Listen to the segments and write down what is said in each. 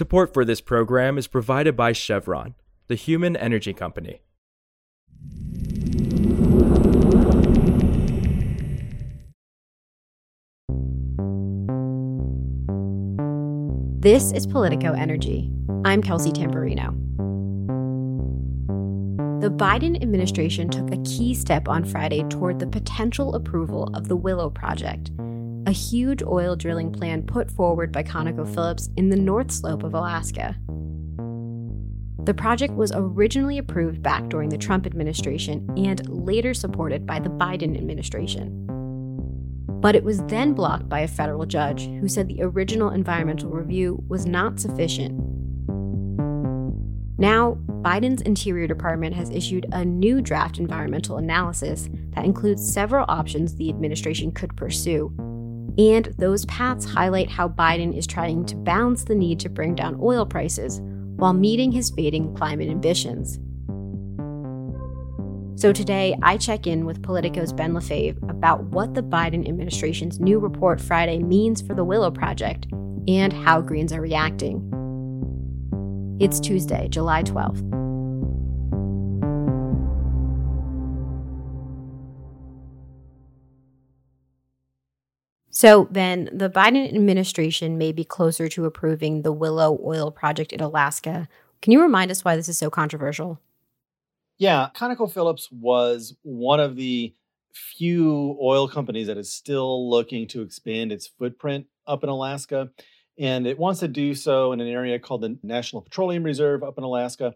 Support for this program is provided by Chevron, the human energy company. This is Politico Energy. I'm Kelsey Tamborrino. The Biden administration took a key step on Friday toward the potential approval of the Willow Project, a huge oil drilling plan put forward by ConocoPhillips in the North Slope of Alaska. The project was originally approved back during the Trump administration and later supported by the Biden administration. But it was then blocked by a federal judge who said the original environmental review was not sufficient. Now, Biden's Interior Department has issued a new draft environmental analysis that includes several options the administration could pursue. And those paths highlight how Biden is trying to balance the need to bring down oil prices while meeting his fading climate ambitions. So today, I check in with Politico's Ben Lefebvre about what the Biden administration's new report Friday means for the Willow Project and how Greens are reacting. It's Tuesday, July 12th. So, Ben, the Biden administration may be closer to approving the Willow Oil Project in Alaska. Can you remind us why this is so controversial? Yeah, ConocoPhillips was one of the few oil companies that is still looking to expand its footprint up in Alaska. And it wants to do so in an area called the National Petroleum Reserve up in Alaska.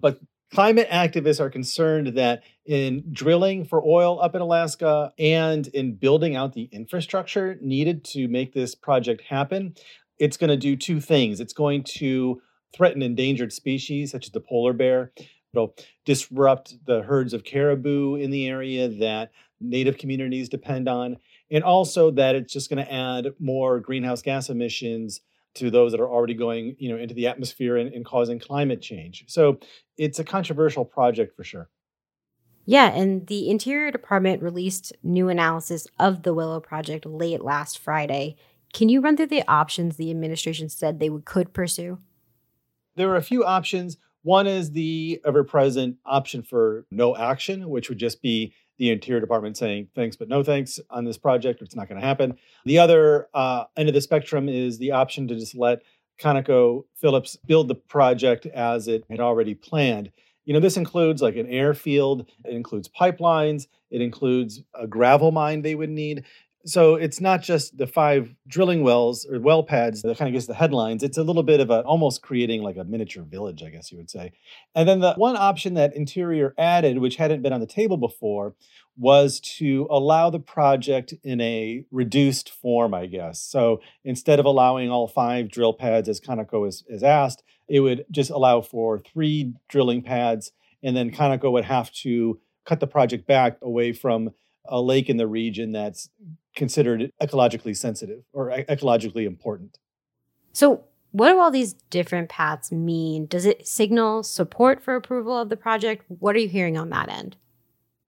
But climate activists are concerned that in drilling for oil up in Alaska and in building out the infrastructure needed to make this project happen, it's going to do two things. It's going to threaten endangered species such as the polar bear, It'll disrupt the herds of caribou in the area that native communities depend on, and also that it's just going to add more greenhouse gas emissions to those that are already going, you know, into the atmosphere and, and causing climate change. So it's a controversial project for sure. Yeah, and the Interior Department released new analysis of the Willow Project late last Friday. Can you run through the options the administration said they would, could pursue? There are a few options. One is the ever present option for no action, which would just be the Interior Department saying thanks, but no thanks on this project, it's not going to happen. The other uh, end of the spectrum is the option to just let Conoco Phillips build the project as it had already planned. You know, this includes like an airfield, it includes pipelines, it includes a gravel mine they would need so it's not just the five drilling wells or well pads that kind of gets the headlines. It's a little bit of a almost creating like a miniature village, I guess you would say. And then the one option that Interior added, which hadn't been on the table before, was to allow the project in a reduced form, I guess. So instead of allowing all five drill pads as Conoco is, is asked, it would just allow for three drilling pads, and then Conoco would have to cut the project back away from a lake in the region that's considered ecologically sensitive or ecologically important. So, what do all these different paths mean? Does it signal support for approval of the project? What are you hearing on that end?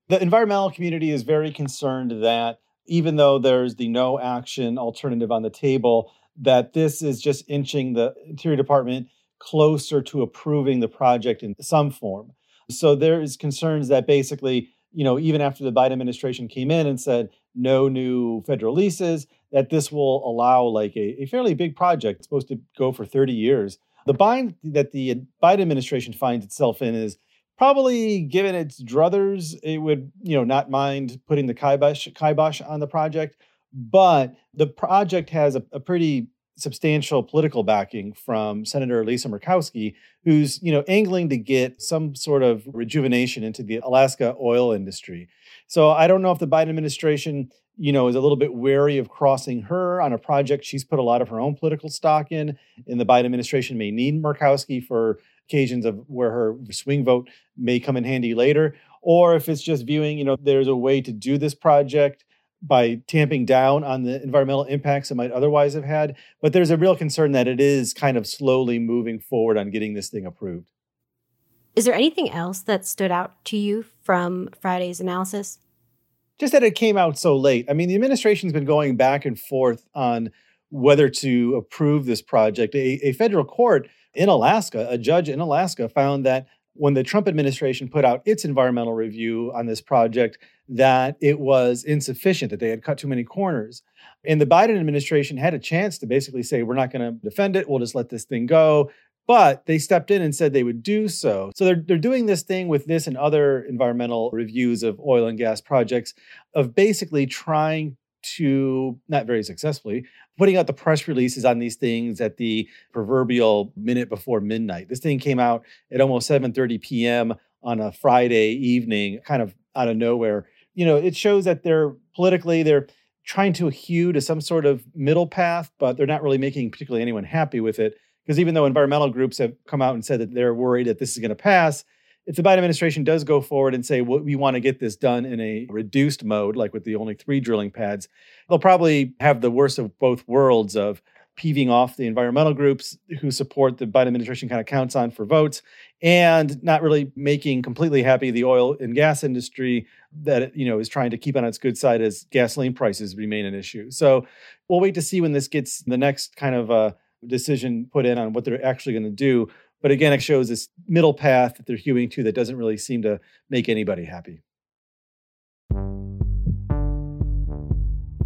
The environmental community is very concerned that even though there's the no action alternative on the table, that this is just inching the Interior Department closer to approving the project in some form. So there is concerns that basically you know, even after the Biden administration came in and said no new federal leases, that this will allow like a, a fairly big project supposed to go for 30 years. The bind that the Biden administration finds itself in is probably given its druthers, it would, you know, not mind putting the kibosh, kibosh on the project. But the project has a, a pretty substantial political backing from Senator Lisa Murkowski, who's you know angling to get some sort of rejuvenation into the Alaska oil industry. So I don't know if the Biden administration, you know, is a little bit wary of crossing her on a project she's put a lot of her own political stock in, and the Biden administration may need Murkowski for occasions of where her swing vote may come in handy later, or if it's just viewing, you know, there's a way to do this project by tamping down on the environmental impacts it might otherwise have had. But there's a real concern that it is kind of slowly moving forward on getting this thing approved. Is there anything else that stood out to you from Friday's analysis? Just that it came out so late. I mean, the administration's been going back and forth on whether to approve this project. A, a federal court in Alaska, a judge in Alaska, found that when the Trump administration put out its environmental review on this project, that it was insufficient, that they had cut too many corners. And the Biden administration had a chance to basically say, we're not going to defend it, we'll just let this thing go. But they stepped in and said they would do so. So they're, they're doing this thing with this and other environmental reviews of oil and gas projects of basically trying to, not very successfully, putting out the press releases on these things at the proverbial minute before midnight. This thing came out at almost 7:30 p.m. on a Friday evening, kind of out of nowhere. You know, it shows that they're politically they're trying to hew to some sort of middle path, but they're not really making particularly anyone happy with it. Because even though environmental groups have come out and said that they're worried that this is going to pass, if the Biden administration does go forward and say well, we want to get this done in a reduced mode, like with the only three drilling pads, they'll probably have the worst of both worlds of peeving off the environmental groups who support the Biden administration kind of counts on for votes and not really making completely happy the oil and gas industry that you know is trying to keep on its good side as gasoline prices remain an issue. So we'll wait to see when this gets the next kind of uh, decision put in on what they're actually going to do. But again, it shows this middle path that they're hewing to that doesn't really seem to make anybody happy.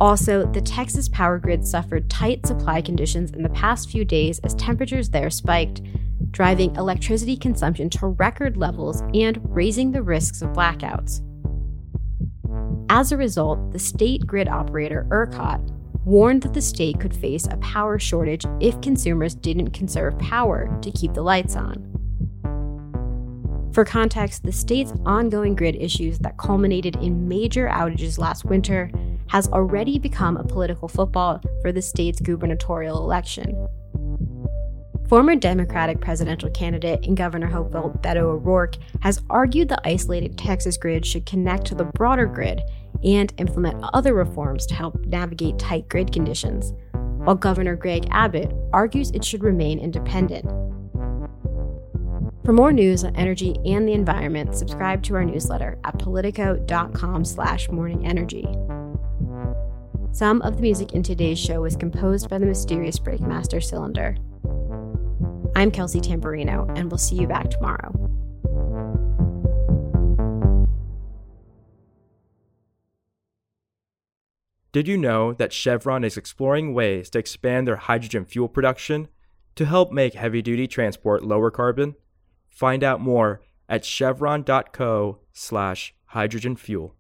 Also, the Texas power grid suffered tight supply conditions in the past few days as temperatures there spiked, driving electricity consumption to record levels and raising the risks of blackouts. As a result, the state grid operator ERCOT warned that the state could face a power shortage if consumers didn't conserve power to keep the lights on. For context, the state's ongoing grid issues that culminated in major outages last winter has already become a political football for the state's gubernatorial election. Former Democratic presidential candidate and governor hopeful Beto O'Rourke has argued the isolated Texas grid should connect to the broader grid and implement other reforms to help navigate tight grid conditions, while Governor Greg Abbott argues it should remain independent. For more news on energy and the environment, subscribe to our newsletter at politico.com slash morningenergy. Some of the music in today's show was composed by the mysterious Breakmaster Cylinder. I'm Kelsey Tamborrino, and we'll see you back tomorrow. Did you know that Chevron is exploring ways to expand their hydrogen fuel production to help make heavy duty transport lower carbon? Find out more at chevron.co slash hydrogen fuel.